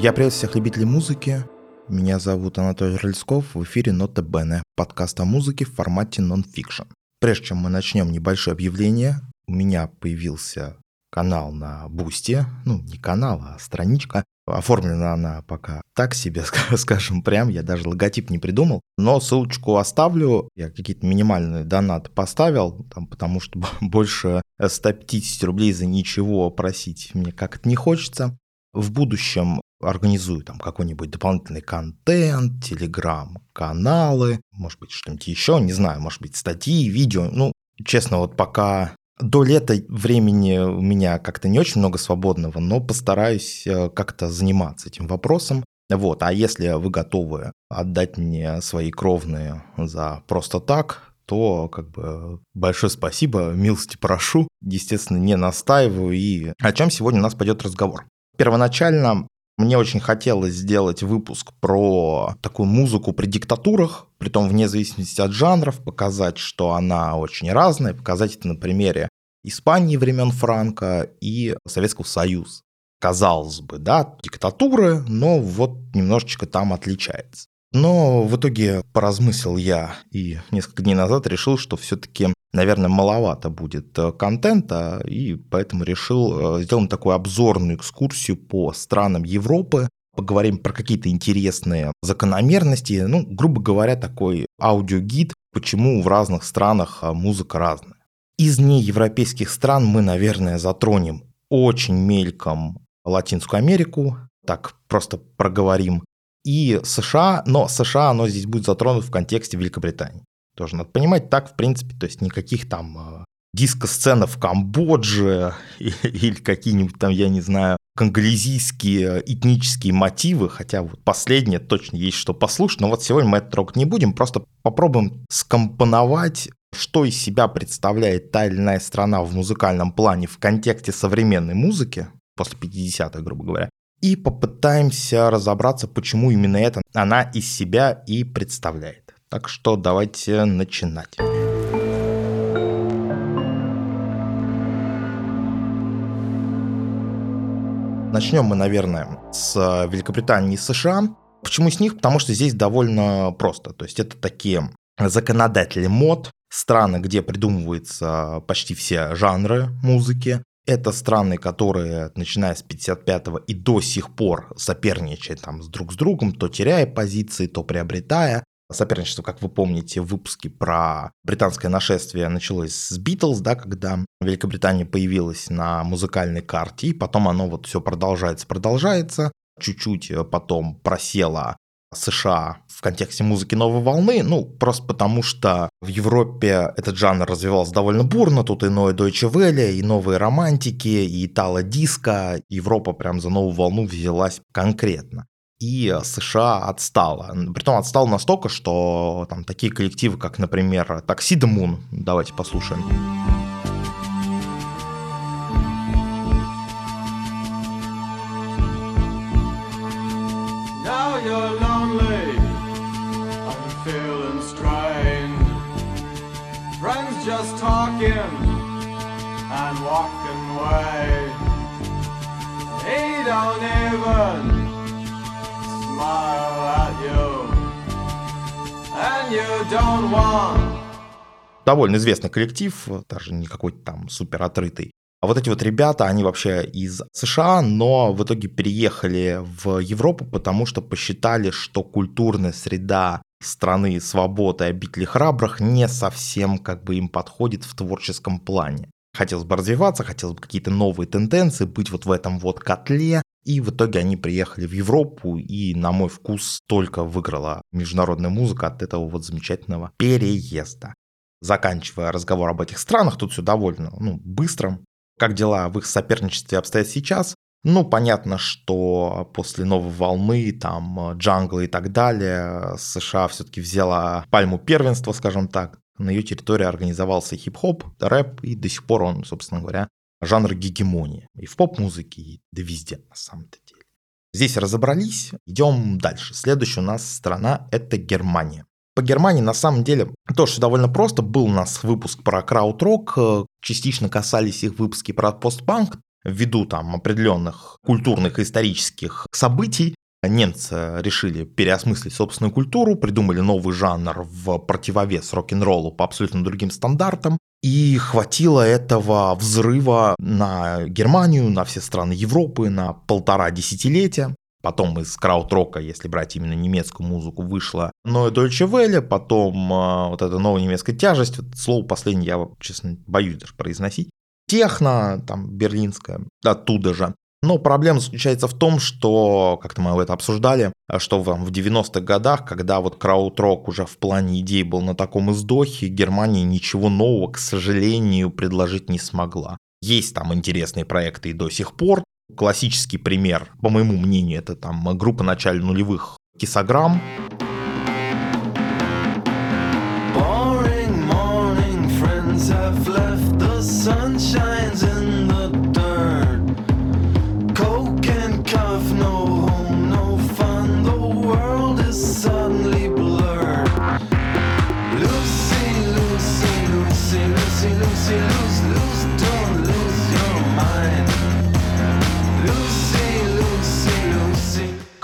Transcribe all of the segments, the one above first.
Я приветствую всех любителей музыки. Меня зовут Анатолий Рыльсков. В эфире Nota Bene, подкаст о музыке в формате нон-фикшн. Прежде чем мы начнем небольшое объявление, у меня появился канал на Boosty, ну не канал, а страничка. Оформлена она пока так себе, скажем прям, я даже логотип не придумал. Но ссылочку оставлю, я какие-то минимальные донаты поставил, там, потому что больше 150 рублей за ничего просить мне как-то не хочется. В будущем организую там какой-нибудь дополнительный контент, телеграм-каналы, может быть, что-нибудь еще, не знаю, может быть, статьи, видео. Ну, честно, вот пока до лета времени у меня как-то не очень много свободного, но постараюсь э, как-то заниматься этим вопросом. Вот, а если вы готовы отдать мне свои кровные за просто так, то как бы большое спасибо, милости прошу. Естественно, не настаиваю. И о чем сегодня у нас пойдет разговор? Первоначально мне очень хотелось сделать выпуск про такую музыку при диктатурах, при том вне зависимости от жанров, показать, что она очень разная, показать это на примере Испании времен Франка и Советского Союза. Казалось бы, да, диктатуры, но вот немножечко там отличается. Но в итоге поразмыслил я и несколько дней назад решил, что все-таки, наверное, маловато будет э, контента, и поэтому решил э, сделать такую обзорную экскурсию по странам Европы, поговорим про какие-то интересные закономерности, ну, грубо говоря, такой аудиогид, почему в разных странах э, музыка разная. Из неевропейских стран мы, наверное, затронем очень мельком Латинскую Америку, так просто проговорим, и США, но США, оно здесь будет затронуто в контексте Великобритании. Тоже надо понимать, так, в принципе, то есть никаких там э, диско-сцены в Камбодже или какие-нибудь там, я не знаю, конголезийские этнические мотивы, хотя вот последнее точно есть что послушать, но вот сегодня мы это трогать не будем, просто попробуем скомпоновать, что из себя представляет та или иная страна в музыкальном плане в контексте современной музыки, после 50-х, грубо говоря, и попытаемся разобраться, почему именно это она из себя и представляет. Так что давайте начинать. Начнем мы, наверное, с Великобритании и США. Почему с них? Потому что здесь довольно просто. То есть это такие законодатели мод, страны, где придумываются почти все жанры музыки, это страны, которые, начиная с 55-го и до сих пор соперничают там с друг с другом, то теряя позиции, то приобретая. Соперничество, как вы помните, в выпуске про британское нашествие началось с Битлз, да, когда Великобритания появилась на музыкальной карте, и потом оно вот все продолжается, продолжается. Чуть-чуть потом просела США в контексте музыки новой волны, ну, просто потому что в Европе этот жанр развивался довольно бурно, тут и Ноэ Deutsche Welle, и новые романтики, и итало-диско, Европа прям за новую волну взялась конкретно. И США отстала. Притом отстала настолько, что там такие коллективы, как, например, Tuxedo Moon, давайте послушаем. Now even Довольно известный коллектив, даже не какой-то там супер отрытый. А вот эти вот ребята, они вообще из США, но в итоге переехали в Европу, потому что посчитали, что культурная среда страны свободы и обители храбрых не совсем как бы им подходит в творческом плане. Хотелось бы развиваться, хотелось бы какие-то новые тенденции, быть вот в этом вот котле. И в итоге они приехали в Европу, и, на мой вкус, только выиграла международная музыка от этого вот замечательного переезда. Заканчивая разговор об этих странах, тут все довольно ну, быстро. Как дела в их соперничестве обстоят сейчас? Ну, понятно, что после новой волны, там, джангла и так далее, США все-таки взяла пальму первенства, скажем так. На ее территории организовался хип-хоп, рэп, и до сих пор он, собственно говоря, жанр гегемонии. И в поп-музыке, и да везде, на самом-то деле. Здесь разобрались, идем дальше. Следующая у нас страна – это Германия. По Германии на самом деле тоже довольно просто. Был у нас выпуск про крауд-рок, частично касались их выпуски про постпанк, ввиду там определенных культурных и исторических событий немцы решили переосмыслить собственную культуру, придумали новый жанр в противовес рок-н-роллу по абсолютно другим стандартам, и хватило этого взрыва на Германию, на все страны Европы, на полтора десятилетия. Потом из краудрока, если брать именно немецкую музыку, вышла Neue Deutsche Welle, потом э, вот эта новая немецкая тяжесть, вот слово последнее я, честно, боюсь даже произносить. Техно, там, берлинская, оттуда же. Но проблема заключается в том, что, как-то мы это обсуждали, что в 90-х годах, когда вот краудрок уже в плане идей был на таком издохе, Германия ничего нового, к сожалению, предложить не смогла. Есть там интересные проекты и до сих пор. Классический пример, по моему мнению, это там группа начала нулевых Кисограмм.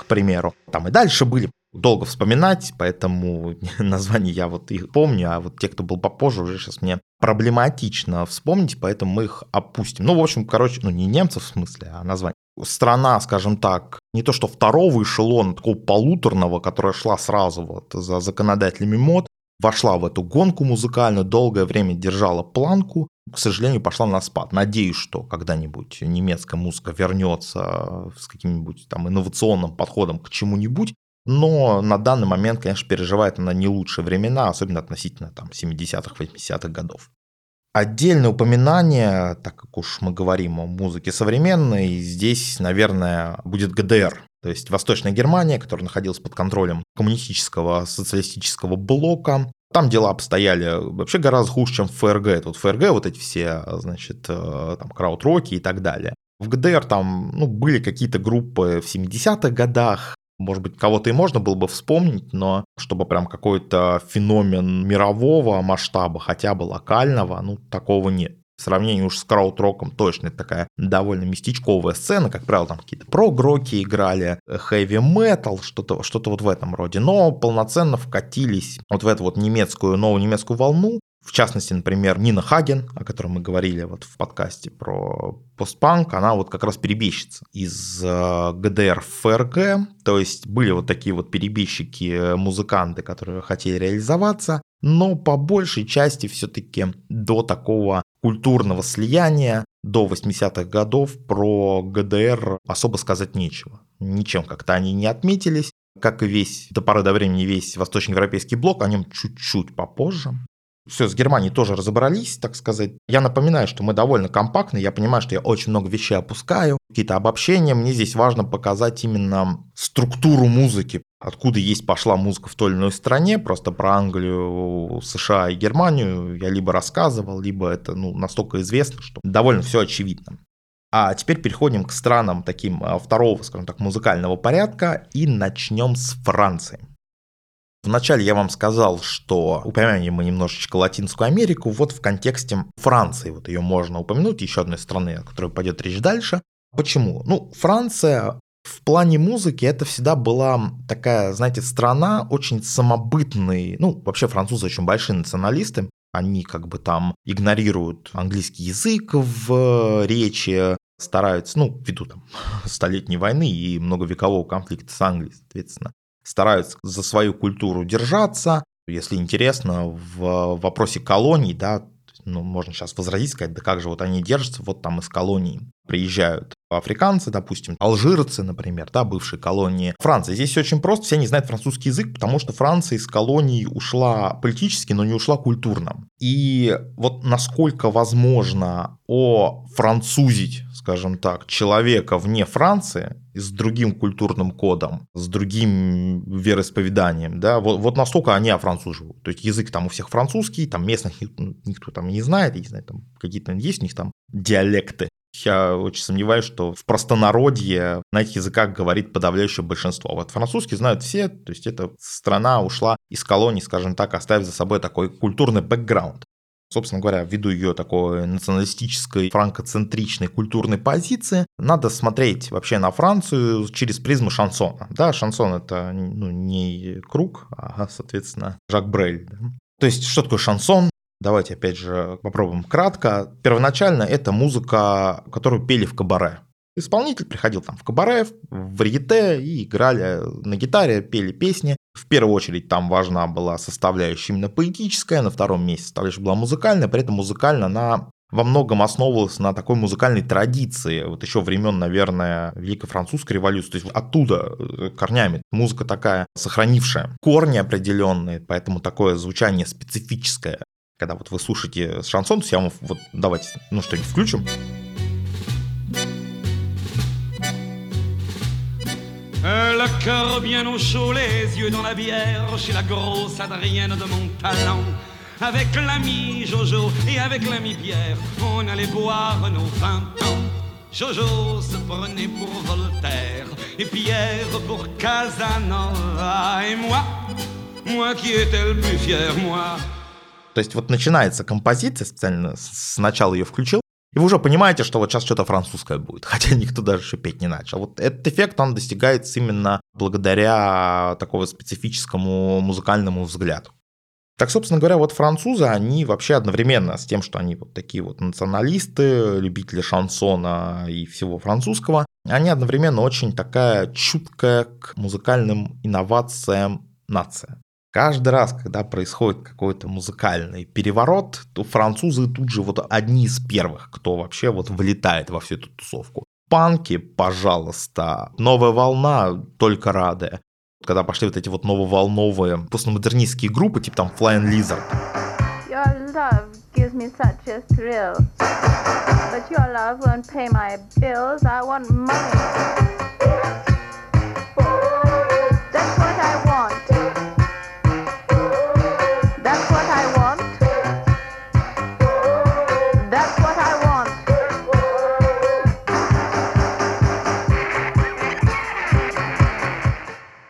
Примеру. Там и дальше были долго вспоминать, поэтому название я вот их помню, а вот те, кто был попозже, уже сейчас мне проблематично вспомнить, поэтому мы их опустим. Ну, в общем, короче, ну не немцев в смысле, а название. Страна, скажем так, не то что второго эшелона, такого полуторного, которая шла сразу вот за законодателями мод, вошла в эту гонку музыкальную, долгое время держала планку, к сожалению, пошла на спад. Надеюсь, что когда-нибудь немецкая музыка вернется с каким-нибудь там инновационным подходом к чему-нибудь, но на данный момент, конечно, переживает она не лучшие времена, особенно относительно там 70-х, 80-х годов. Отдельное упоминание, так как уж мы говорим о музыке современной, здесь, наверное, будет ГДР, то есть Восточная Германия, которая находилась под контролем коммунистического социалистического блока. Там дела обстояли вообще гораздо хуже, чем в ФРГ. Тут ФРГ вот эти все, значит, э, там, краудроки и так далее. В ГДР там ну, были какие-то группы в 70-х годах, может быть, кого-то и можно было бы вспомнить, но чтобы прям какой-то феномен мирового масштаба, хотя бы локального, ну, такого нет. В сравнении уж с краудроком точно это такая довольно местечковая сцена, как правило, там какие-то прогроки играли, хэви метал, что-то что вот в этом роде, но полноценно вкатились вот в эту вот немецкую, новую немецкую волну, в частности, например, Нина Хаген, о которой мы говорили вот в подкасте про постпанк, она вот как раз перебежчица из э, ГДР в ФРГ, то есть были вот такие вот перебежчики, музыканты, которые хотели реализоваться, но по большей части все-таки до такого культурного слияния до 80-х годов про ГДР особо сказать нечего. Ничем как-то они не отметились, как и весь, до поры до времени весь восточноевропейский блок, о нем чуть-чуть попозже. Все, с Германией тоже разобрались, так сказать. Я напоминаю, что мы довольно компактны. Я понимаю, что я очень много вещей опускаю, какие-то обобщения. Мне здесь важно показать именно структуру музыки, откуда есть пошла музыка в той или иной стране. Просто про Англию, США и Германию я либо рассказывал, либо это ну, настолько известно, что довольно все очевидно. А теперь переходим к странам таким а, второго, скажем так, музыкального порядка и начнем с Франции. Вначале я вам сказал, что упомянем мы немножечко Латинскую Америку, вот в контексте Франции, вот ее можно упомянуть, еще одной страны, о которой пойдет речь дальше. Почему? Ну, Франция в плане музыки это всегда была такая, знаете, страна очень самобытной. Ну, вообще французы очень большие националисты. Они как бы там игнорируют английский язык в речи, стараются, ну, ввиду там столетней войны и многовекового конфликта с Англией, соответственно, стараются за свою культуру держаться. Если интересно, в вопросе колоний, да, ну, можно сейчас возразить, сказать, да как же вот они держатся, вот там из колоний приезжают африканцы, допустим, алжирцы, например, да, бывшие колонии Франции. Здесь очень просто, все не знают французский язык, потому что Франция из колоний ушла политически, но не ушла культурно. И вот насколько возможно о французить, скажем так, человека вне Франции, с другим культурным кодом, с другим вероисповеданием, да, вот, вот настолько они офранцуживают. То есть язык там у всех французский, там местных никто там не знает, не знаю, там какие-то есть у них там диалекты. Я очень сомневаюсь, что в простонародье на этих языках говорит подавляющее большинство. Вот французский знают все, то есть эта страна ушла из колонии, скажем так, оставив за собой такой культурный бэкграунд. Собственно говоря, ввиду ее такой националистической, франкоцентричной культурной позиции, надо смотреть вообще на Францию через призму шансона. Да, шансон это ну, не круг, а, соответственно, Жак Брель. Да? То есть, что такое шансон? Давайте опять же попробуем кратко. Первоначально это музыка, которую пели в кабаре. Исполнитель приходил там в кабаре, в варьете и играли на гитаре, пели песни. В первую очередь там важна была составляющая именно поэтическая, на втором месте составляющая была музыкальная, при этом музыкально она во многом основывалась на такой музыкальной традиции, вот еще времен, наверное, Великой Французской революции, то есть оттуда э, корнями. Музыка такая, сохранившая корни определенные, поэтому такое звучание специфическое. Когда вот вы слушаете шансон, то я вам вот давайте, ну что-нибудь включим. Le cœur bien au chaud, les yeux dans la bière, chez la grosse Adrienne de mon talent. Avec l'ami Jojo et avec l'ami Pierre, on allait boire nos vingt ans. Jojo se prenait pour Voltaire et Pierre pour Casanova. Et moi, moi qui étais le plus fier, moi. То есть вот начинается композиция, специально сначала ее включил, и вы уже понимаете, что вот сейчас что-то французское будет, хотя никто даже еще петь не начал. Вот этот эффект, он достигается именно благодаря такого специфическому музыкальному взгляду. Так, собственно говоря, вот французы, они вообще одновременно с тем, что они вот такие вот националисты, любители шансона и всего французского, они одновременно очень такая чуткая к музыкальным инновациям нация. Каждый раз, когда происходит какой-то музыкальный переворот, то французы тут же вот одни из первых, кто вообще вот влетает во всю эту тусовку. Панки, пожалуйста, новая волна, только рады. Когда пошли вот эти вот нововолновые постмодернистские группы, типа там Flying Lizard. Your love gives me such a thrill. But your love won't pay my bills. I want money.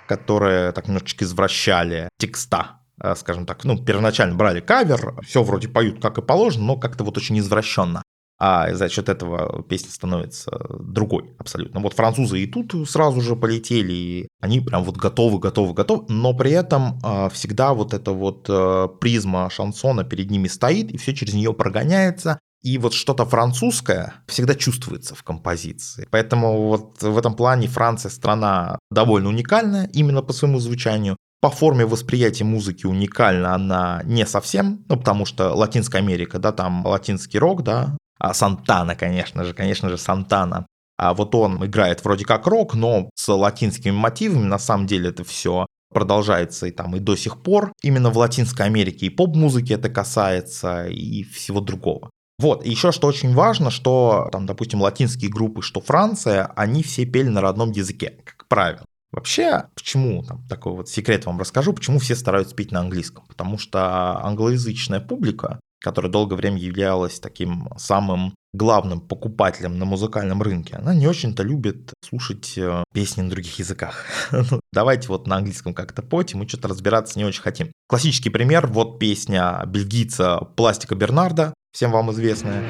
Которые так немножечко извращали текста э, скажем так, ну, первоначально брали кавер, все вроде поют как и положено, но как-то вот очень извращенно. А за счет этого песня становится другой абсолютно. Вот французы и тут сразу же полетели, и они прям вот готовы, готовы, готовы, но при этом э, всегда вот эта вот э, призма шансона перед ними стоит, и все через нее прогоняется, и вот что-то французское всегда чувствуется в композиции. Поэтому вот в этом плане Франция страна довольно уникальная именно по своему звучанию. По форме восприятия музыки уникальна она не совсем, ну, потому что Латинская Америка, да, там латинский рок, да, а Сантана, конечно же, конечно же, Сантана. А вот он играет вроде как рок, но с латинскими мотивами, на самом деле это все продолжается и там и до сих пор. Именно в Латинской Америке и поп-музыки это касается, и всего другого. Вот, и еще что очень важно, что там, допустим, латинские группы, что Франция, они все пели на родном языке, как правило. Вообще, почему, там, такой вот секрет вам расскажу, почему все стараются петь на английском. Потому что англоязычная публика, которая долгое время являлась таким самым главным покупателем на музыкальном рынке, она не очень-то любит слушать э, песни на других языках. ну, давайте вот на английском как-то пойте, мы что-то разбираться не очень хотим. Классический пример, вот песня бельгийца Пластика Бернарда, всем вам известная.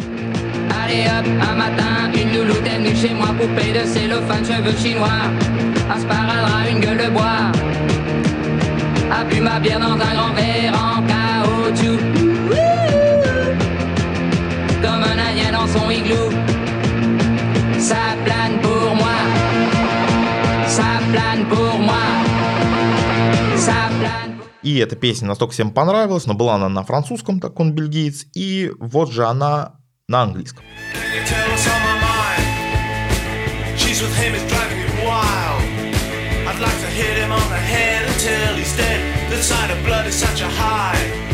Allez hop, un matin, une louloute est venue chez moi, poupée de cellophane, cheveux chinois, un sparadrap, une gueule de bois, a bu ma bière dans un grand verre en caoutchouc, comme un indien dans son igloo, ça plane pour moi, ça plane pour moi, ça plane И эта песня настолько всем понравилась, но была она на французском, так он бельгиец, и вот же она на английском. arms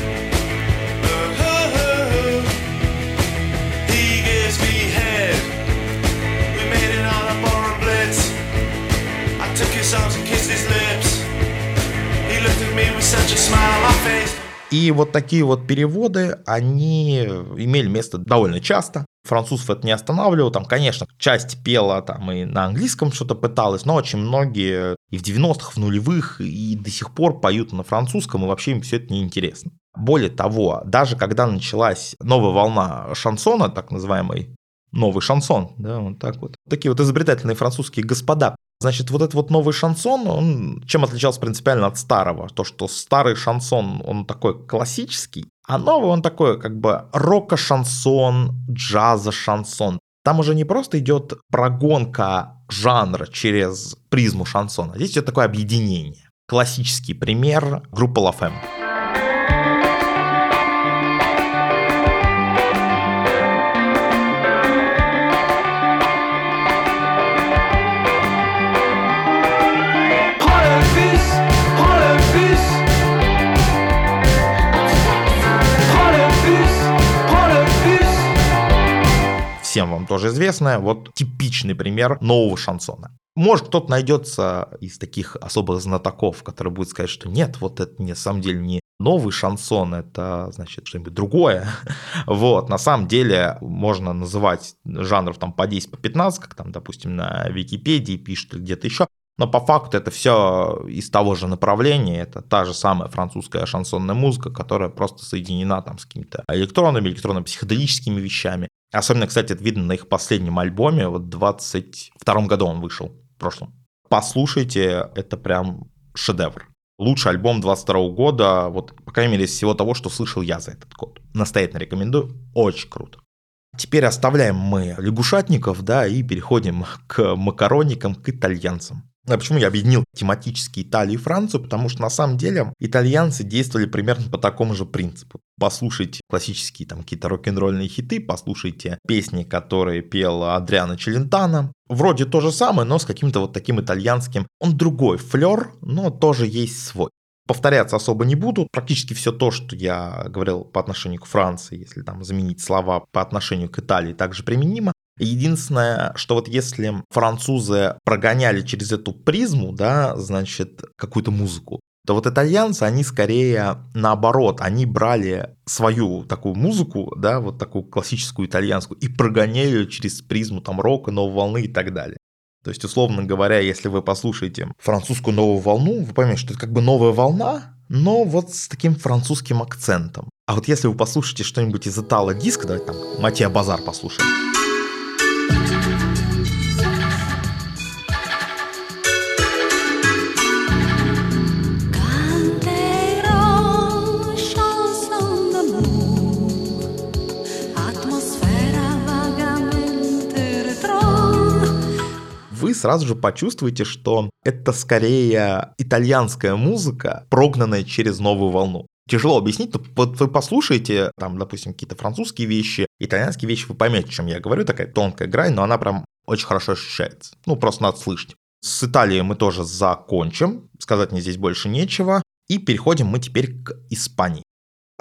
и вот такие вот переводы, они имели место довольно часто. Французов это не останавливало. Там, конечно, часть пела там и на английском что-то пыталась, но очень многие и в 90-х, в нулевых, и до сих пор поют на французском, и вообще им все это неинтересно. Более того, даже когда началась новая волна шансона, так называемый новый шансон, да, вот так вот. Такие вот изобретательные французские господа. Значит, вот этот вот новый шансон, он чем отличался принципиально от старого? То, что старый шансон, он такой классический, а новый он такой как бы рока-шансон, джаза-шансон. Там уже не просто идет прогонка жанра через призму шансона, здесь идет такое объединение. Классический пример группа La Femme. Всем вам тоже известная, вот типичный пример нового шансона. Может, кто-то найдется из таких особых знатоков, который будет сказать, что нет, вот это на самом деле не новый шансон, это значит что-нибудь другое. Вот, на самом деле можно называть жанров там по 10, по 15, как там, допустим, на Википедии пишут или где-то еще. Но по факту это все из того же направления, это та же самая французская шансонная музыка, которая просто соединена там с какими-то электронными, электронно-психоделическими вещами. Особенно, кстати, это видно на их последнем альбоме, вот в 22 году он вышел, в прошлом. Послушайте, это прям шедевр. Лучший альбом 22 года, вот, по крайней мере, из всего того, что слышал я за этот год. Настоятельно рекомендую, очень круто. Теперь оставляем мы лягушатников, да, и переходим к макароникам, к итальянцам. А почему я объединил тематически Италию и Францию? Потому что на самом деле итальянцы действовали примерно по такому же принципу. Послушайте классические там какие-то рок-н-ролльные хиты, послушайте песни, которые пел Адриано Челентано. Вроде то же самое, но с каким-то вот таким итальянским. Он другой флер, но тоже есть свой. Повторяться особо не буду. Практически все то, что я говорил по отношению к Франции, если там заменить слова по отношению к Италии, также применимо. Единственное, что вот если французы прогоняли через эту призму, да, значит, какую-то музыку, то вот итальянцы, они скорее наоборот, они брали свою такую музыку, да, вот такую классическую итальянскую, и прогоняли ее через призму там рока, новой волны и так далее. То есть, условно говоря, если вы послушаете французскую новую волну, вы поймете, что это как бы новая волна, но вот с таким французским акцентом. А вот если вы послушаете что-нибудь из Итала диска, давайте там Матья Базар послушаем. Сразу же почувствуете, что это скорее итальянская музыка, прогнанная через новую волну. Тяжело объяснить, но вы послушаете, там, допустим, какие-то французские вещи, итальянские вещи, вы поймете, о чем я говорю, такая тонкая грань, но она прям очень хорошо ощущается. Ну, просто надо слышать. С Италией мы тоже закончим, сказать мне здесь больше нечего. И переходим мы теперь к Испании.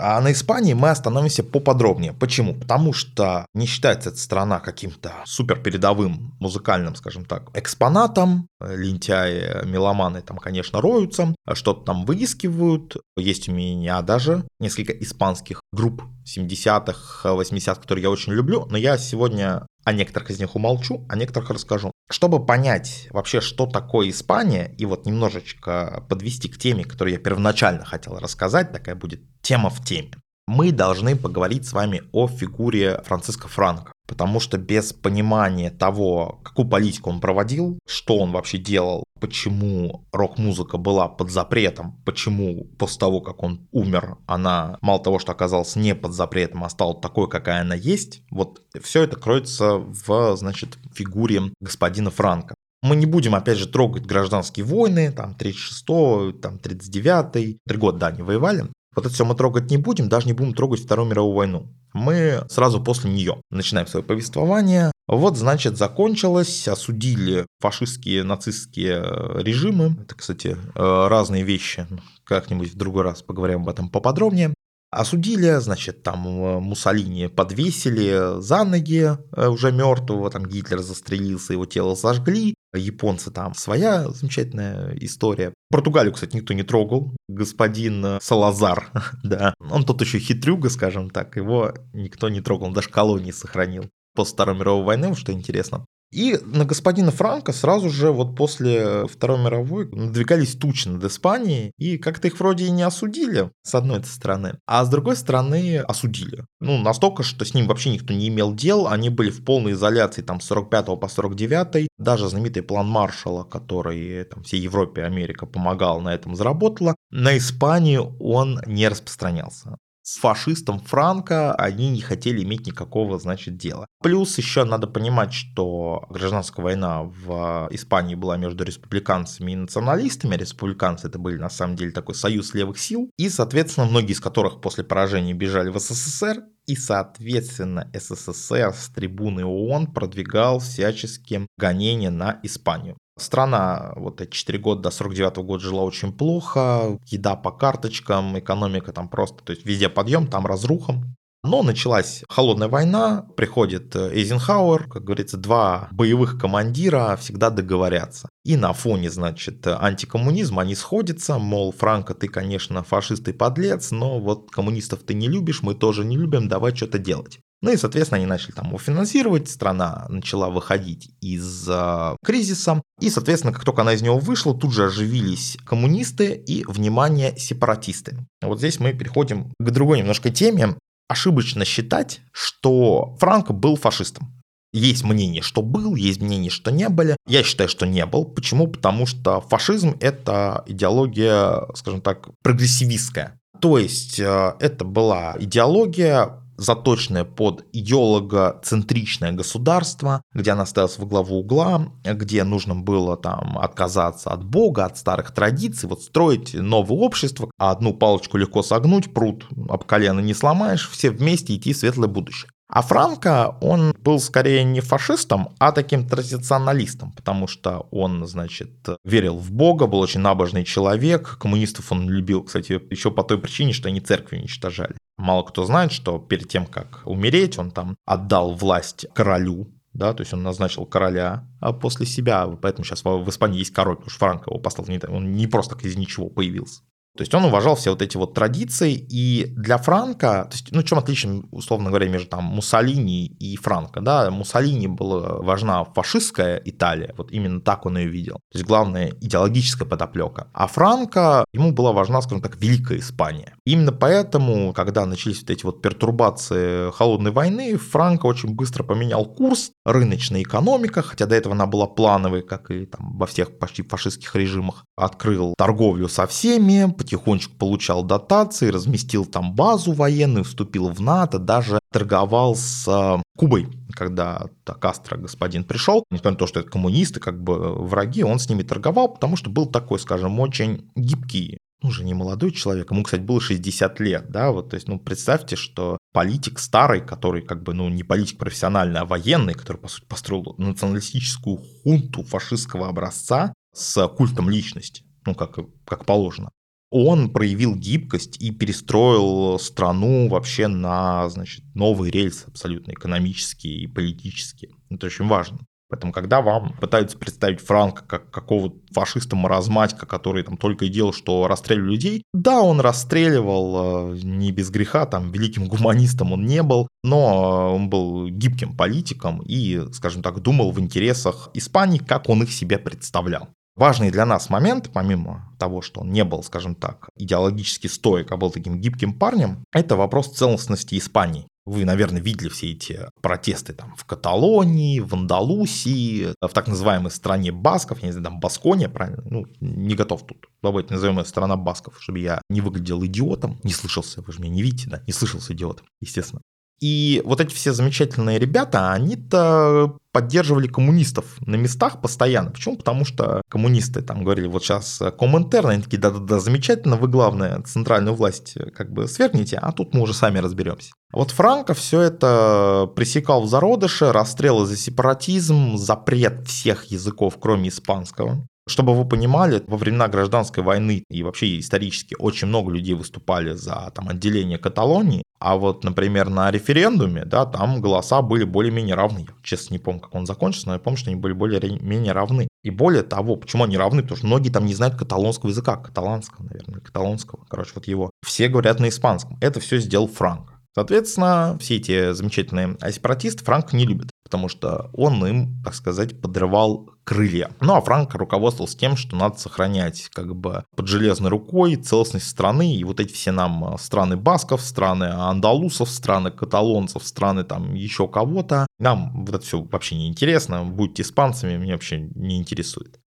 А на Испании мы остановимся поподробнее. Почему? Потому что не считается эта страна каким-то супер передовым музыкальным, скажем так, экспонатом. Лентяи, меломаны там, конечно, роются, что-то там выискивают. Есть у меня даже несколько испанских групп 70-х, 80-х, которые я очень люблю, но я сегодня о некоторых из них умолчу, о некоторых расскажу. Чтобы понять вообще, что такое Испания, и вот немножечко подвести к теме, которую я первоначально хотел рассказать, такая будет тема в теме, мы должны поговорить с вами о фигуре Франциска Франка. Потому что без понимания того, какую политику он проводил, что он вообще делал, почему рок-музыка была под запретом, почему после того, как он умер, она мало того, что оказалась не под запретом, а стала такой, какая она есть, вот все это кроется в, значит, фигуре господина Франка. Мы не будем, опять же, трогать гражданские войны, там, 36-й, там, 39-й, три года, да, не воевали. Вот это все мы трогать не будем, даже не будем трогать Вторую мировую войну. Мы сразу после нее начинаем свое повествование. Вот, значит, закончилось, осудили фашистские, нацистские режимы. Это, кстати, э, разные вещи. Как-нибудь в другой раз поговорим об этом поподробнее. Осудили, значит, там э, Муссолини подвесили за ноги э, уже мертвого, там Гитлер застрелился, его тело сожгли, японцы там своя замечательная история. Португалию, кстати, никто не трогал, господин Салазар, да, он тут еще хитрюга, скажем так, его никто не трогал, он даже колонии сохранил. после Второй мировой войны, что интересно. И на господина Франка сразу же вот после Второй мировой надвигались тучи над Испанией, и как-то их вроде и не осудили, с одной стороны, а с другой стороны осудили. Ну, настолько, что с ним вообще никто не имел дел, они были в полной изоляции там с 45 по 49, даже знаменитый план Маршалла, который там всей Европе Америка помогала, на этом заработала, на Испанию он не распространялся с фашистом Франко они не хотели иметь никакого, значит, дела. Плюс еще надо понимать, что гражданская война в Испании была между республиканцами и националистами. Республиканцы это были на самом деле такой союз левых сил. И, соответственно, многие из которых после поражения бежали в СССР. И, соответственно, СССР с трибуны ООН продвигал всячески гонения на Испанию. Страна вот эти 4 года до 49 -го года жила очень плохо, еда по карточкам, экономика там просто, то есть везде подъем, там разруха. Но началась холодная война, приходит э, Эйзенхауэр, как говорится, два боевых командира всегда договорятся. И на фоне, значит, антикоммунизма они сходятся, мол, Франко, ты, конечно, фашист и подлец, но вот коммунистов ты не любишь, мы тоже не любим, давай что-то делать. Ну и, соответственно, они начали там его финансировать, страна начала выходить из э, кризиса, и, соответственно, как только она из него вышла, тут же оживились коммунисты и, внимание, сепаратисты. Вот здесь мы переходим к другой немножко теме. Ошибочно считать, что Франко был фашистом. Есть мнение, что был, есть мнение, что не были. Я считаю, что не был. Почему? Потому что фашизм – это идеология, скажем так, прогрессивистская. То есть э, это была идеология заточенное под идеолого-центричное государство, где она ставилась во главу угла, где нужно было там отказаться от Бога, от старых традиций, вот строить новое общество, а одну палочку легко согнуть, пруд об колено не сломаешь, все вместе идти в светлое будущее. А Франко, он был скорее не фашистом, а таким традиционалистом, потому что он, значит, верил в Бога, был очень набожный человек. Коммунистов он любил, кстати, еще по той причине, что они церкви уничтожали. Мало кто знает, что перед тем, как умереть, он там отдал власть королю, да, то есть он назначил короля а после себя, поэтому сейчас в Испании есть король, потому что Франко его послал, он не просто из ничего появился. То есть он уважал все вот эти вот традиции, и для Франка, то есть, ну, чем отличие, условно говоря, между там Муссолини и Франко, да, Муссолини была важна фашистская Италия, вот именно так он ее видел, то есть главная идеологическая подоплека, а Франко, ему была важна, скажем так, Великая Испания. Именно поэтому, когда начались вот эти вот пертурбации холодной войны, Франко очень быстро поменял курс, рыночная экономика, хотя до этого она была плановой, как и там во всех почти фашистских режимах, открыл торговлю со всеми, потихонечку получал дотации, разместил там базу военную, вступил в НАТО, даже торговал с э, Кубой, когда Кастро господин пришел, несмотря на то, что это коммунисты, как бы э, враги, он с ними торговал, потому что был такой, скажем, очень гибкий ну, уже не молодой человек, ему, кстати, было 60 лет, да, вот, то есть, ну, представьте, что политик старый, который, как бы, ну, не политик профессиональный, а военный, который, по сути, построил националистическую хунту фашистского образца с культом личности, ну, как, как положено он проявил гибкость и перестроил страну вообще на значит, новый рельс абсолютно экономические и политические. Это очень важно. Поэтому, когда вам пытаются представить Франка как какого-то фашиста-маразматика, который там только и делал, что расстреливал людей, да, он расстреливал э, не без греха, там, великим гуманистом он не был, но он был гибким политиком и, скажем так, думал в интересах Испании, как он их себе представлял. Важный для нас момент, помимо того, что он не был, скажем так, идеологически стоек, а был таким гибким парнем, это вопрос целостности Испании. Вы, наверное, видели все эти протесты там в Каталонии, в Андалусии, в так называемой стране басков, я не знаю, там Баскония, правильно? Ну, не готов тут. Давайте назовем это страна басков, чтобы я не выглядел идиотом, не слышался, вы же меня не видите, да, не слышался идиотом, естественно. И вот эти все замечательные ребята, они-то поддерживали коммунистов на местах постоянно. Почему? Потому что коммунисты там говорили, вот сейчас Коминтерн, они такие, да-да-да, замечательно, вы главное центральную власть как бы свергните, а тут мы уже сами разберемся. Вот Франко все это пресекал в зародыше, расстрелы за сепаратизм, запрет всех языков, кроме испанского. Чтобы вы понимали, во времена гражданской войны и вообще исторически очень много людей выступали за там, отделение Каталонии, а вот, например, на референдуме, да, там голоса были более-менее равны. Я, честно, не помню, как он закончился, но я помню, что они были более-менее равны. И более того, почему они равны? Потому что многие там не знают каталонского языка, каталанского, наверное, каталонского. Короче, вот его. Все говорят на испанском. Это все сделал Франк. Соответственно, все эти замечательные сепаратисты Франк не любят, потому что он им, так сказать, подрывал крылья. Ну а Франк руководствовался тем, что надо сохранять как бы под железной рукой целостность страны, и вот эти все нам страны басков, страны андалусов, страны каталонцев, страны там еще кого-то, нам вот это все вообще не интересно, будьте испанцами, меня вообще не интересует.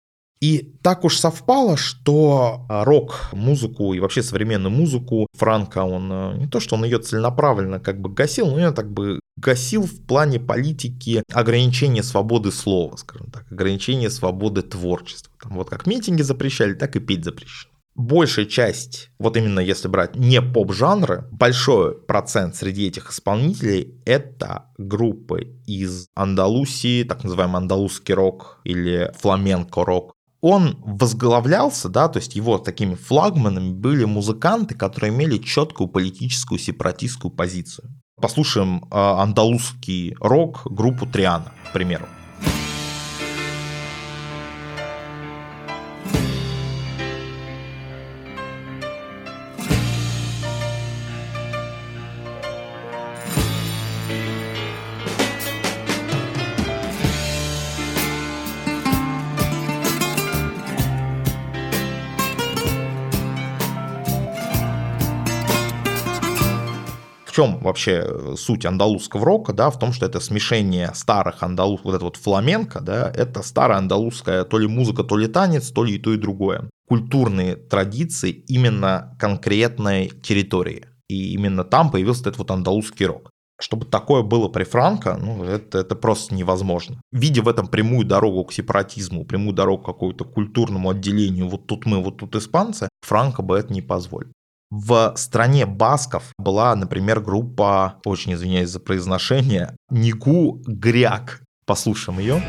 И так уж совпало, что а, рок-музыку и вообще современную музыку Франко, он э, не то, что он ее целенаправленно как бы гасил, но он так бы гасил в плане политики ограничения свободы слова, скажем так, ограничения свободы творчества. Там вот как митинги запрещали, так и петь запрещено. Большая часть, вот именно если брать не поп-жанры, большой процент среди этих исполнителей это группы из Андалусии, так называемый андалузский рок или фламенко-рок, он возглавлялся, да, то есть его такими флагманами были музыканты, которые имели четкую политическую сепаратистскую позицию. Послушаем э, андалузский рок группу Триана, к примеру. Чем вообще э, суть андалузского рока, да, в том, что это смешение старых андалуз, вот это вот фламенко, да, это старая андалузская то ли музыка, то ли танец, то ли и то, и другое. Культурные традиции именно конкретной территории. И именно там появился этот вот андалузский рок. Чтобы такое было при Франко, ну, это, это просто невозможно. Видя в этом прямую дорогу к сепаратизму, прямую дорогу к какому-то культурному отделению, вот тут мы, вот тут испанцы, Франко бы это не позволил. В стране басков была, например, группа, очень извиняюсь за произношение, Нигу Гряк. Послушаем ее.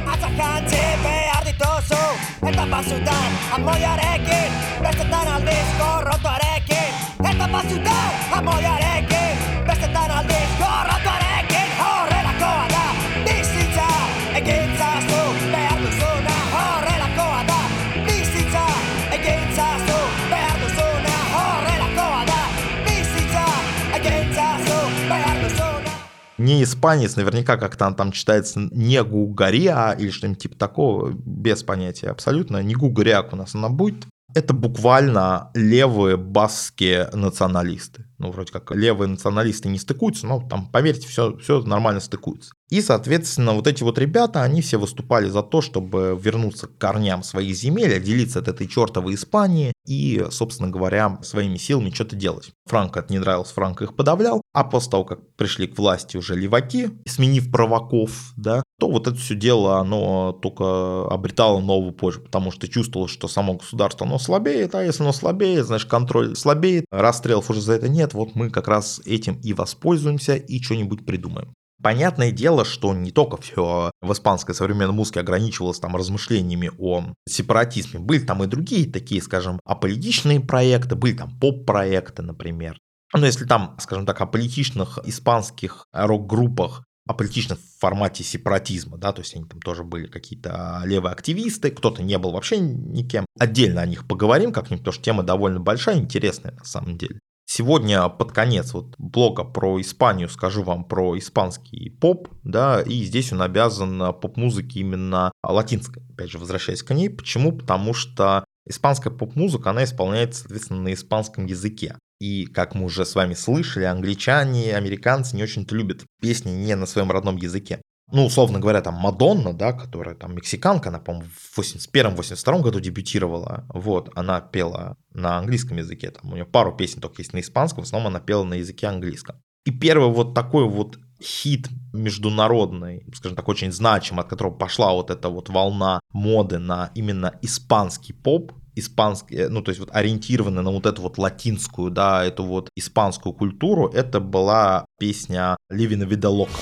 Не испанец, наверняка как-то он там читается не Гугария или что-нибудь типа такого, без понятия абсолютно. Не Гугаряк у нас она будет. Это буквально левые баские националисты. Ну, вроде как левые националисты не стыкуются, но там, поверьте, все, все нормально стыкуется. И, соответственно, вот эти вот ребята, они все выступали за то, чтобы вернуться к корням своих земель, отделиться от этой чертовой Испании и, собственно говоря, своими силами что-то делать. Франко это не нравилось, Франко их подавлял, а после того, как пришли к власти уже леваки, сменив провоков, да, то вот это все дело, оно только обретало новую позже, потому что чувствовалось, что само государство, оно слабеет, а если оно слабеет, значит контроль слабеет, расстрелов уже за это нет, вот мы как раз этим и воспользуемся и что-нибудь придумаем. Понятное дело, что не только все в испанской современной музыке ограничивалось там размышлениями о сепаратизме. Были там и другие такие, скажем, аполитичные проекты, были там поп-проекты, например. Но если там, скажем так, о политичных испанских рок-группах аполитичных в формате сепаратизма, да, то есть они там тоже были какие-то левые активисты, кто-то не был вообще никем. Отдельно о них поговорим как-нибудь, потому что тема довольно большая, интересная на самом деле. Сегодня под конец вот блога про Испанию скажу вам про испанский поп, да, и здесь он обязан поп-музыке именно латинской, опять же, возвращаясь к ней. Почему? Потому что испанская поп-музыка, она исполняется, соответственно, на испанском языке. И, как мы уже с вами слышали, англичане, американцы не очень-то любят песни не на своем родном языке ну, условно говоря, там Мадонна, да, которая там мексиканка, она, по-моему, в 81-82 году дебютировала, вот, она пела на английском языке, там у нее пару песен только есть на испанском, в основном она пела на языке английском. И первый вот такой вот хит международный, скажем так, очень значимый, от которого пошла вот эта вот волна моды на именно испанский поп, испанский, ну, то есть вот ориентированный на вот эту вот латинскую, да, эту вот испанскую культуру, это была песня Ливина Видалока.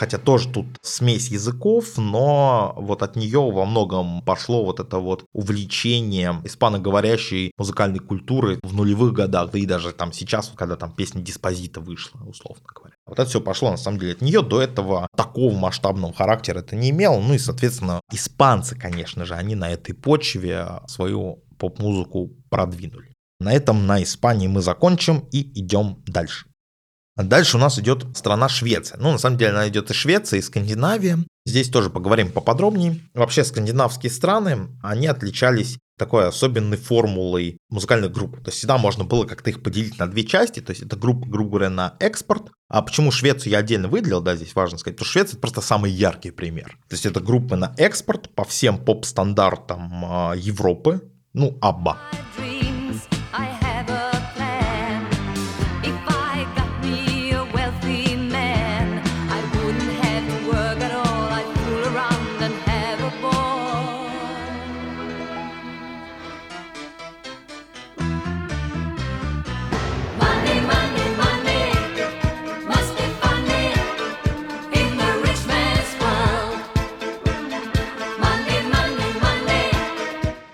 Хотя тоже тут смесь языков, но вот от нее во многом пошло вот это вот увлечение испаноговорящей музыкальной культуры в нулевых годах, да и даже там сейчас, когда там песня Диспозита вышла, условно говоря. Вот это все пошло на самом деле от нее. До этого такого масштабного характера это не имело. Ну и, соответственно, испанцы, конечно же, они на этой почве свою поп-музыку продвинули. На этом на Испании мы закончим и идем дальше. Дальше у нас идет страна Швеция. Ну, на самом деле, она идет и Швеция, и Скандинавия. Здесь тоже поговорим поподробнее. Вообще, скандинавские страны, они отличались такой особенной формулой музыкальных групп. То есть всегда можно было как-то их поделить на две части. То есть это группа, грубо говоря, на экспорт. А почему Швецию я отдельно выделил, да, здесь важно сказать, то Швеция это просто самый яркий пример. То есть это группы на экспорт по всем поп-стандартам а, Европы, ну, Абба.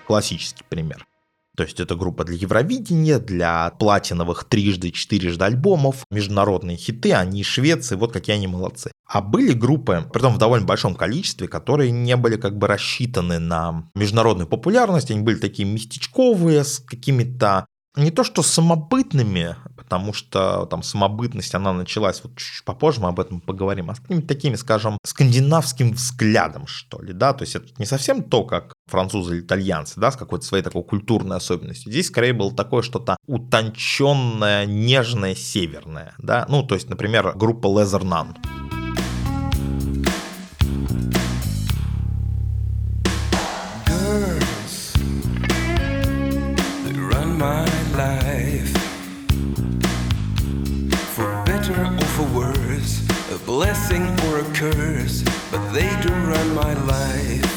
Классический пример. То есть это группа для Евровидения, для платиновых трижды, четырежды альбомов, международные хиты, они Швеции, вот какие они молодцы. А были группы, притом в довольно большом количестве, которые не были как бы рассчитаны на международную популярность, они были такие местечковые, с какими-то не то что самобытными, потому что там самобытность, она началась вот чуть-чуть попозже, мы об этом поговорим, а с какими-то такими, скажем, скандинавским взглядом, что ли, да, то есть это не совсем то, как французы или итальянцы, да, с какой-то своей такой культурной особенностью. Здесь скорее было такое что-то утонченное, нежное, северное, да, ну, то есть, например, группа Leather Nun. Blessing or a curse, but they do run my life.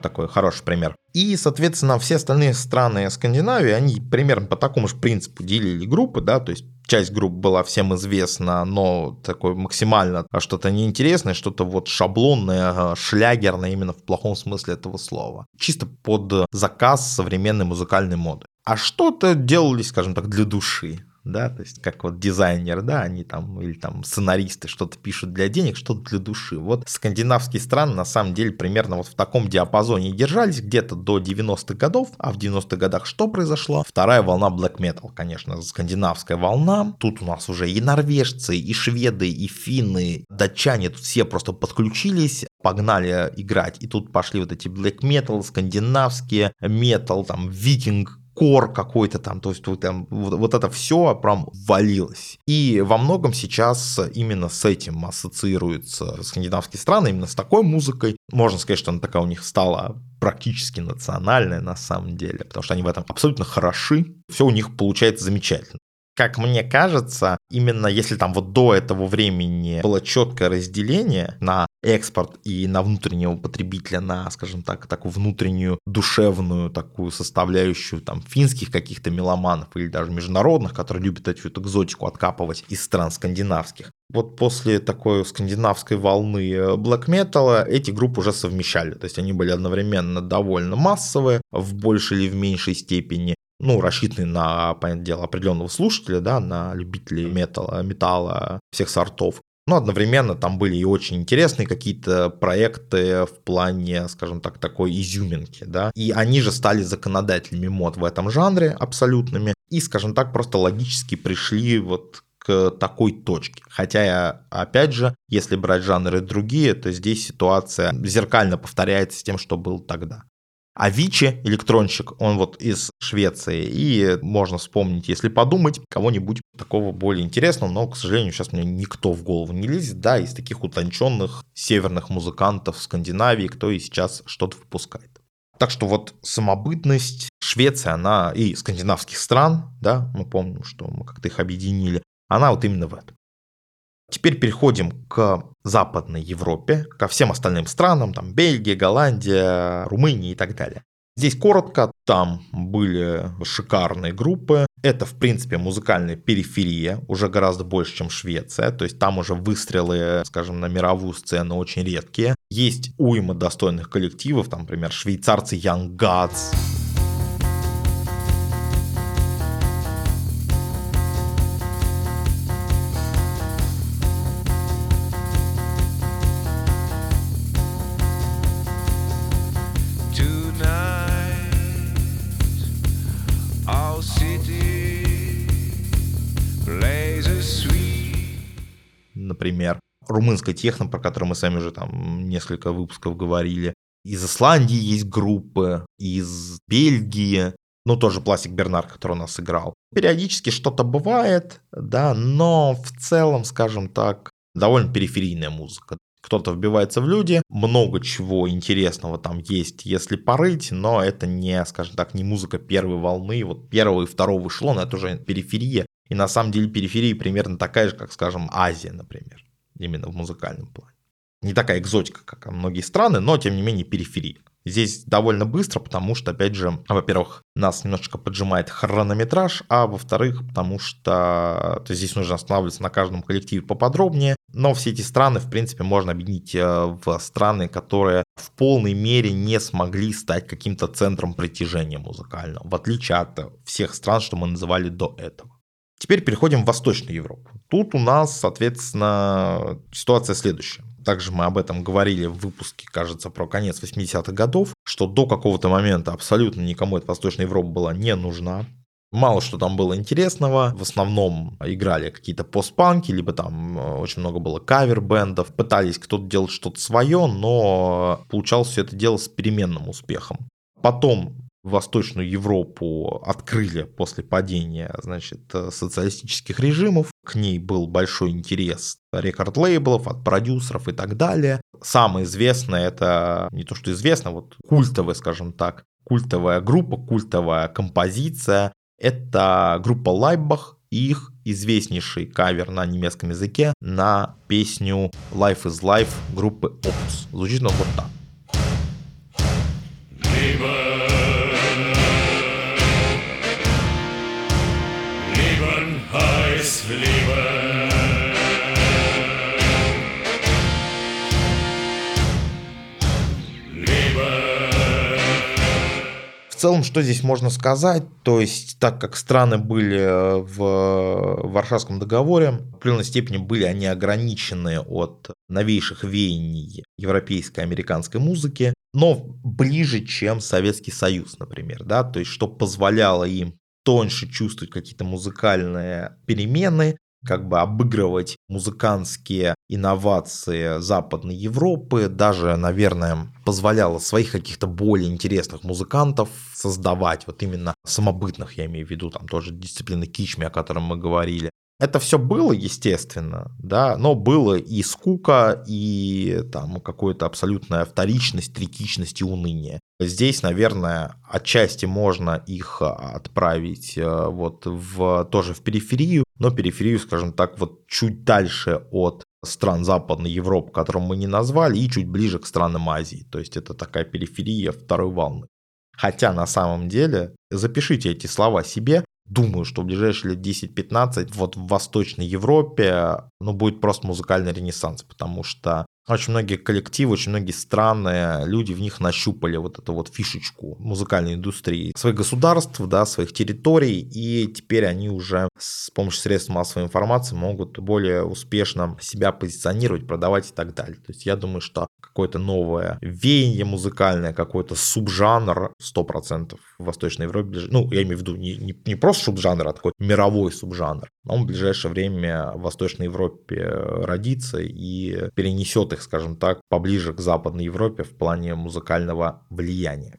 Такой хороший пример. И, соответственно, все остальные страны Скандинавии, они примерно по такому же принципу делили группы, да, то есть часть групп была всем известна, но такое максимально что-то неинтересное, что-то вот шаблонное, шлягерное именно в плохом смысле этого слова. Чисто под заказ современной музыкальной моды а что-то делали, скажем так, для души да, то есть как вот дизайнер, да, они там, или там сценаристы что-то пишут для денег, что-то для души. Вот скандинавские страны на самом деле примерно вот в таком диапазоне держались где-то до 90-х годов, а в 90-х годах что произошло? Вторая волна black metal, конечно, скандинавская волна. Тут у нас уже и норвежцы, и шведы, и финны, датчане, тут все просто подключились, погнали играть, и тут пошли вот эти black metal, скандинавские, метал, там, викинг, кор какой-то там, то есть вот, там, вот, вот это все прям валилось. И во многом сейчас именно с этим ассоциируются скандинавские страны, именно с такой музыкой. Можно сказать, что она такая у них стала практически национальная на самом деле, потому что они в этом абсолютно хороши, все у них получается замечательно как мне кажется, именно если там вот до этого времени было четкое разделение на экспорт и на внутреннего потребителя, на, скажем так, такую внутреннюю душевную такую составляющую там финских каких-то меломанов или даже международных, которые любят эту экзотику откапывать из стран скандинавских. Вот после такой скандинавской волны black metal эти группы уже совмещали, то есть они были одновременно довольно массовые в большей или в меньшей степени, ну, рассчитанный на, понятное дело, определенного слушателя, да, на любителей металла, металла всех сортов. Но одновременно там были и очень интересные какие-то проекты в плане, скажем так, такой изюминки, да. И они же стали законодателями мод в этом жанре абсолютными. И, скажем так, просто логически пришли вот к такой точке. Хотя, опять же, если брать жанры другие, то здесь ситуация зеркально повторяется с тем, что был тогда. А Вичи, электронщик, он вот из Швеции. И можно вспомнить, если подумать, кого-нибудь такого более интересного, но, к сожалению, сейчас мне никто в голову не лезет. Да, из таких утонченных северных музыкантов Скандинавии, кто и сейчас что-то выпускает. Так что вот самобытность Швеции, она и скандинавских стран, да, мы помним, что мы как-то их объединили, она вот именно в этом. Теперь переходим к Западной Европе, ко всем остальным странам, там Бельгия, Голландия, Румыния и так далее. Здесь коротко, там были шикарные группы, Это, в принципе, музыкальная периферия, уже гораздо больше, чем Швеция. То есть там уже выстрелы, скажем, на мировую сцену очень редкие. Есть уйма достойных коллективов, там, например, швейцарцы Young Gods, например, румынская техно, про которую мы сами уже там несколько выпусков говорили. Из Исландии есть группы, из Бельгии, ну, тоже Пластик Бернар, который у нас играл. Периодически что-то бывает, да, но в целом, скажем так, довольно периферийная музыка. Кто-то вбивается в люди, много чего интересного там есть, если порыть, но это не, скажем так, не музыка первой волны, вот первого и второго эшелона, это уже периферия, и на самом деле периферия примерно такая же, как, скажем, Азия, например, именно в музыкальном плане. Не такая экзотика, как многие страны, но тем не менее периферия. Здесь довольно быстро, потому что, опять же, во-первых, нас немножечко поджимает хронометраж, а во-вторых, потому что то здесь нужно останавливаться на каждом коллективе поподробнее. Но все эти страны, в принципе, можно объединить э, в страны, которые в полной мере не смогли стать каким-то центром притяжения музыкального, в отличие от всех стран, что мы называли до этого. Теперь переходим в Восточную Европу. Тут у нас, соответственно, ситуация следующая. Также мы об этом говорили в выпуске, кажется, про конец 80-х годов, что до какого-то момента абсолютно никому эта Восточная Европа была не нужна. Мало что там было интересного. В основном играли какие-то постпанки, либо там э, очень много было кавер-бендов. Пытались кто-то делать что-то свое, но получалось все это дело с переменным успехом. Потом Восточную Европу открыли после падения значит, социалистических режимов. К ней был большой интерес рекорд-лейблов, от продюсеров и так далее. Самое известное это не то, что известно, вот культовая, скажем так, культовая группа, культовая композиция. Это группа Лайбах и их известнейший кавер на немецком языке на песню Life is Life группы Opus. Звучит он вот так. Целом, что здесь можно сказать? То есть, так как страны были э, в Варшавском договоре, в определенной степени были они ограничены от новейших веяний европейской американской музыки, но ближе, чем Советский Союз, например, да, то есть, что позволяло им тоньше чувствовать какие-то музыкальные перемены, как бы обыгрывать музыкантские инновации Западной Европы, даже, наверное, позволяло своих каких-то более интересных музыкантов создавать, вот именно самобытных, я имею в виду, там тоже дисциплины кичми, о котором мы говорили, это все было, естественно, да, но было и скука, и там какая-то абсолютная вторичность, третичность и уныние. Здесь, наверное, отчасти можно их отправить э, вот в, тоже в периферию, но периферию, скажем так, вот чуть дальше от стран Западной Европы, которую мы не назвали, и чуть ближе к странам Азии. То есть это такая периферия второй волны. Хотя на самом деле, запишите эти слова себе, думаю, что в ближайшие лет 10-15 вот в Восточной Европе ну, будет просто музыкальный ренессанс, потому что очень многие коллективы, очень многие страны, люди в них нащупали вот эту вот фишечку музыкальной индустрии своих государств, да, своих территорий, и теперь они уже с помощью средств массовой информации могут более успешно себя позиционировать, продавать и так далее. То есть я думаю, что какое-то новое веяние музыкальное, какой-то субжанр 100% в Восточной Европе, ну, я имею в виду не, не, не просто субжанр, а такой мировой субжанр. Он в ближайшее время в Восточной Европе родится и перенесет их, скажем так, поближе к Западной Европе в плане музыкального влияния.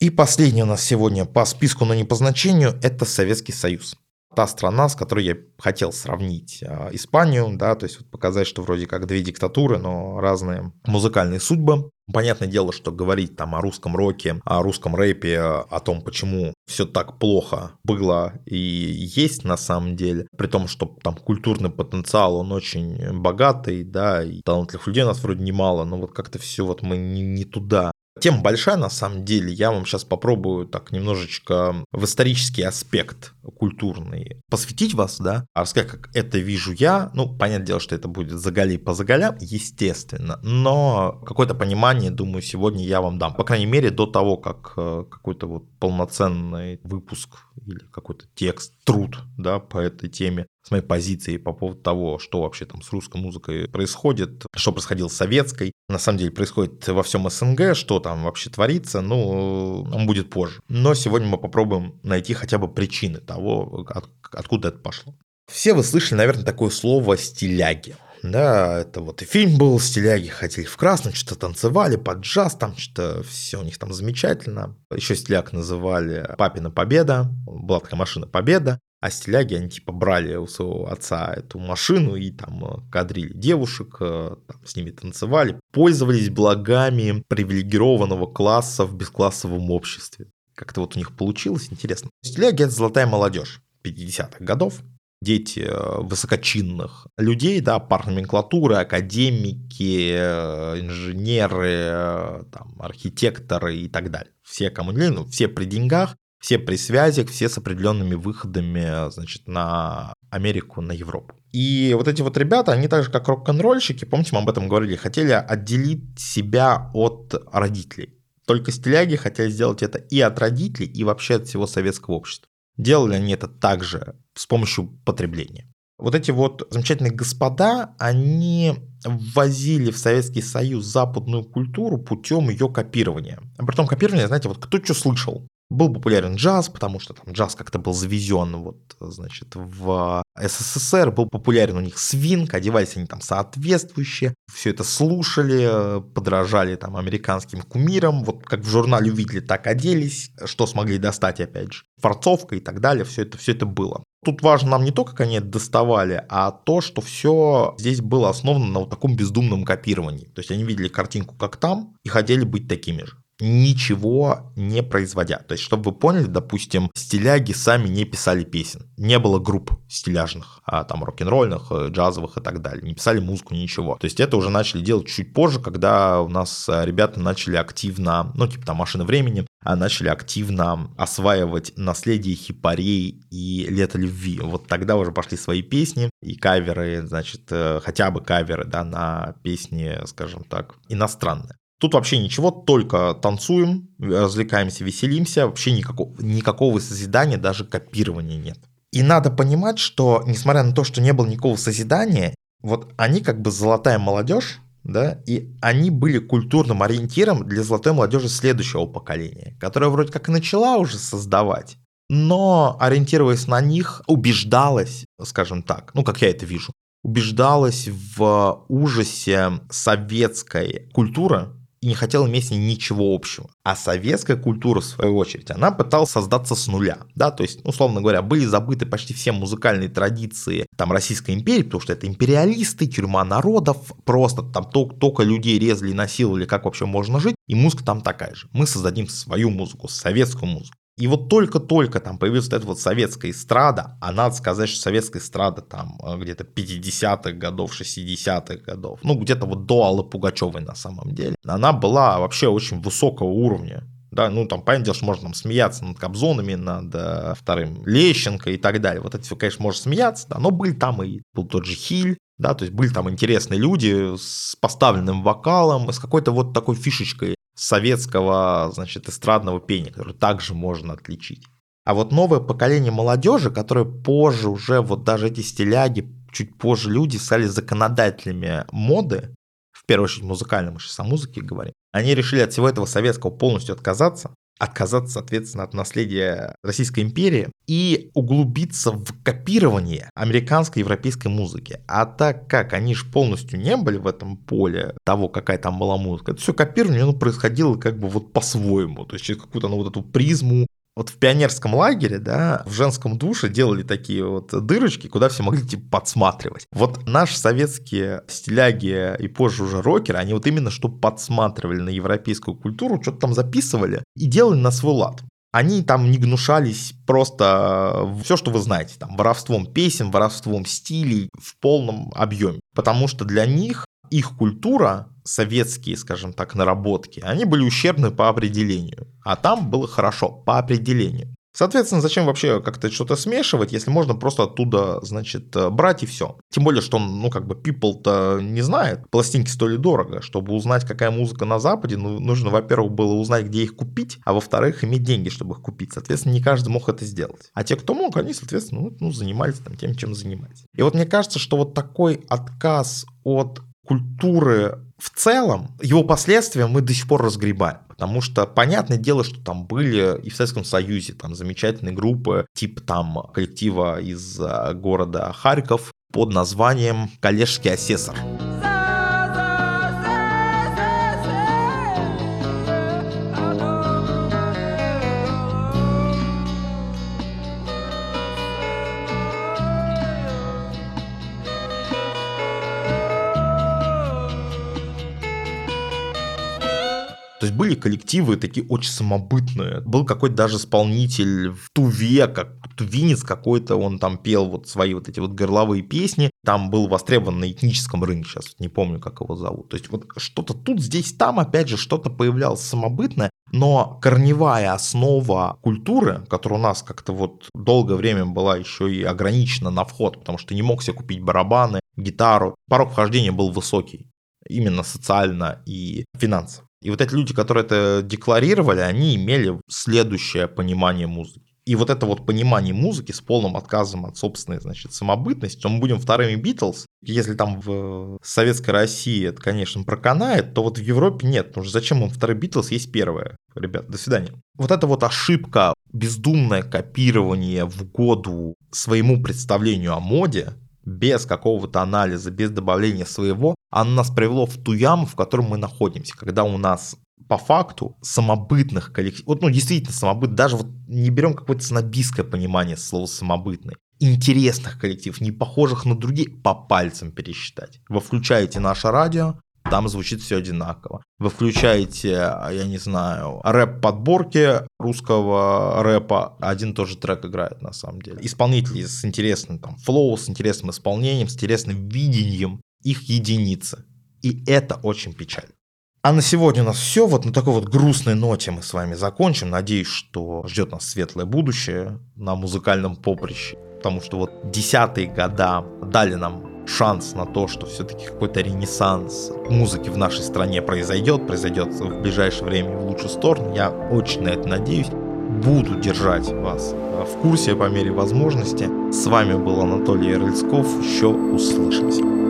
И последний у нас сегодня по списку, но не по значению, это Советский Союз та страна, с которой я хотел сравнить а, Испанию, да, то есть показать, что вроде как две диктатуры, но разные музыкальные судьбы. Понятное дело, что говорить там о русском роке, о русском рэпе, о том, почему все так плохо было и есть на самом деле, при том, что там культурный потенциал, он очень богатый, да, и талантливых людей у нас вроде немало, но вот как-то все вот мы не, не туда Тема большая на самом деле. Я вам сейчас попробую так немножечко в исторический аспект культурный, посвятить вас, да, а рассказать, как это вижу я. Ну, понятное дело, что это будет заголи по заголям, естественно, но какое-то понимание, думаю, сегодня я вам дам. По крайней мере, до того, как э, какой-то вот полноценный выпуск или какой-то текст, труд, да, по этой теме с моей позиции по поводу того, что вообще там с русской музыкой происходит, что происходило с советской. На самом деле происходит во всем СНГ, что там вообще творится, ну, он будет позже. Но сегодня мы попробуем найти хотя бы причины того, от, откуда это пошло. Все вы слышали, наверное, такое слово «стиляги». Да, это вот и фильм был, стиляги ходили в красном, что-то танцевали под джаз, там что-то все у них там замечательно. Еще стиляг называли «Папина победа», была такая машина «Победа», а стиляги, они типа брали у своего отца эту машину и там э, кадрили девушек, э, там, с ними танцевали, пользовались благами привилегированного класса в бесклассовом обществе. Как-то вот у них получилось, интересно. Стиляги – это золотая молодежь 50-х годов, дети э, высокочинных людей, да, парноменклатуры, академики, инженеры, там, архитекторы и так далее. Все кому ну, все при деньгах, все при связях, все с определенными выходами, значит, на Америку, на Европу. И вот эти вот ребята, они так же, как рок-н-ролльщики, помните, мы об этом говорили, хотели отделить себя от родителей. Только стиляги хотели сделать это и от родителей, и вообще от всего советского общества. Делали они это также с помощью потребления. Вот эти вот замечательные господа, они ввозили в Советский Союз западную культуру путем ее копирования. А при том копирование, знаете, вот кто что слышал. Был популярен джаз, потому что там джаз как-то был завезен вот, значит, в СССР, был популярен у них свинг, одевались они там соответствующие, все это слушали, подражали там американским кумирам, вот как в журнале увидели, так оделись, что смогли достать, опять же, форцовка и так далее, все это, все это было. Тут важно нам не то, как они это доставали, а то, что все здесь было основано на вот таком бездумном копировании. То есть они видели картинку как там и хотели быть такими же ничего не производя. То есть, чтобы вы поняли, допустим, стиляги сами не писали песен. Не было групп стиляжных, а, там рок-н-ролльных, э, джазовых и так далее. Не писали музыку, ничего. То есть, это уже начали делать чуть позже, когда у нас э, ребята начали активно, ну, типа там «Машины времени», а начали активно осваивать наследие хипарей и лето любви. Вот тогда уже пошли свои песни и каверы, значит, э, хотя бы каверы, да, на песни, скажем так, иностранные. Тут вообще ничего, только танцуем, развлекаемся, веселимся, вообще никакого, никакого созидания, даже копирования нет. И надо понимать, что несмотря на то, что не было никакого созидания, вот они как бы золотая молодежь, да, и они были культурным ориентиром для золотой молодежи следующего поколения, которая вроде как и начала уже создавать, но ориентируясь на них, убеждалась, скажем так, ну как я это вижу, убеждалась в ужасе советской культуры, и не хотел иметь с ней ничего общего. А советская культура, в свою очередь, она пыталась создаться с нуля. Да, то есть, условно говоря, были забыты почти все музыкальные традиции там, Российской империи, потому что это империалисты, тюрьма народов, просто там только людей резали насиловали, как вообще можно жить, и музыка там такая же. Мы создадим свою музыку, советскую музыку. И вот только-только там появилась вот эта вот советская эстрада, а надо сказать, что советская эстрада там э, где-то 50-х годов, 60-х годов, ну где-то вот до Аллы Пугачевой на самом деле, она была вообще очень высокого уровня. Да, ну там, понятное дело, что можно там, смеяться над Кобзонами, над э, вторым Лещенко и так далее. Вот это все, конечно, можно смеяться, да, но были там и был тот же Хиль, да, то есть были там интересные люди с поставленным вокалом, с какой-то вот такой фишечкой советского, значит, эстрадного пения, который также можно отличить. А вот новое поколение молодежи, которое позже уже, вот даже эти стиляги, чуть позже люди стали законодателями моды, в первую очередь музыкальной, мы сейчас о музыке говорим, они решили от всего этого советского полностью отказаться, отказаться, соответственно, от наследия Российской империи и углубиться в копирование американской и европейской музыки. А так как они же полностью не были в этом поле того, какая там была музыка, это все копирование оно происходило как бы вот по-своему, то есть через какую-то ну, вот эту призму вот в пионерском лагере, да, в женском душе делали такие вот дырочки, куда все могли типа подсматривать. Вот наши советские стиляги и позже уже рокеры, они вот именно что подсматривали на европейскую культуру, что-то там записывали и делали на свой лад. Они там не гнушались просто все, что вы знаете, там воровством песен, воровством стилей в полном объеме. Потому что для них их культура, советские, скажем так, наработки, они были ущербны по определению. А там было хорошо по определению. Соответственно, зачем вообще как-то что-то смешивать, если можно просто оттуда, значит, э, брать и все. Тем более, что, ну, как бы, people-то не знает. Пластинки стоили дорого. Чтобы узнать, какая музыка на Западе, ну, нужно, во-первых, было узнать, где их купить, а во-вторых, иметь деньги, чтобы их купить. Соответственно, не каждый мог это сделать. А те, кто мог, они, соответственно, ну, ну занимались там тем, чем занимались. И вот мне кажется, что вот такой отказ от культуры в целом, его последствия мы до сих пор разгребаем. Потому что понятное дело, что там были и в Советском Союзе там замечательные группы, типа там коллектива из э, города Харьков под названием «Коллежский асессор». То есть были коллективы такие очень самобытные. Был какой-то даже исполнитель в Туве, как тувинец какой-то, он там пел вот свои вот эти вот горловые песни. Там был востребован на этническом рынке, сейчас не помню, как его зовут. То есть вот что-то тут, здесь, там, опять же, что-то появлялось самобытное, но корневая основа культуры, которая у нас как-то вот долгое время была еще и ограничена на вход, потому что не мог себе купить барабаны, гитару, порог вхождения был высокий именно социально и финансово. И вот эти люди, которые это декларировали, они имели следующее понимание музыки. И вот это вот понимание музыки с полным отказом от собственной, значит, самобытности, мы будем вторыми Битлз. Если там в Советской России это, конечно, проканает, то вот в Европе нет. Потому что зачем им второй Битлз, есть первое. Ребят, до свидания. Вот эта вот ошибка, бездумное копирование в году своему представлению о моде, без какого-то анализа, без добавления своего, оно нас привело в ту яму, в которой мы находимся, когда у нас по факту самобытных коллективов, вот, ну, действительно самобытных, даже вот не берем какое-то снобистское понимание слова самобытный, интересных коллективов, не похожих на другие, по пальцам пересчитать. Вы включаете наше радио, там звучит все одинаково. Вы включаете, я не знаю, рэп-подборки русского рэпа, один и тот же трек играет на самом деле. Исполнители с интересным там флоу, с интересным исполнением, с интересным видением, их единицы. И это очень печально. А на сегодня у нас все. Вот на такой вот грустной ноте мы с вами закончим. Надеюсь, что ждет нас светлое будущее на музыкальном поприще. Потому что вот десятые года дали нам шанс на то, что все-таки какой-то ренессанс музыки в нашей стране произойдет, произойдет в ближайшее время в лучшую сторону. Я очень на это надеюсь. Буду держать вас э, в курсе по мере возможности. С вами был Анатолий Ярльсков. Еще услышимся.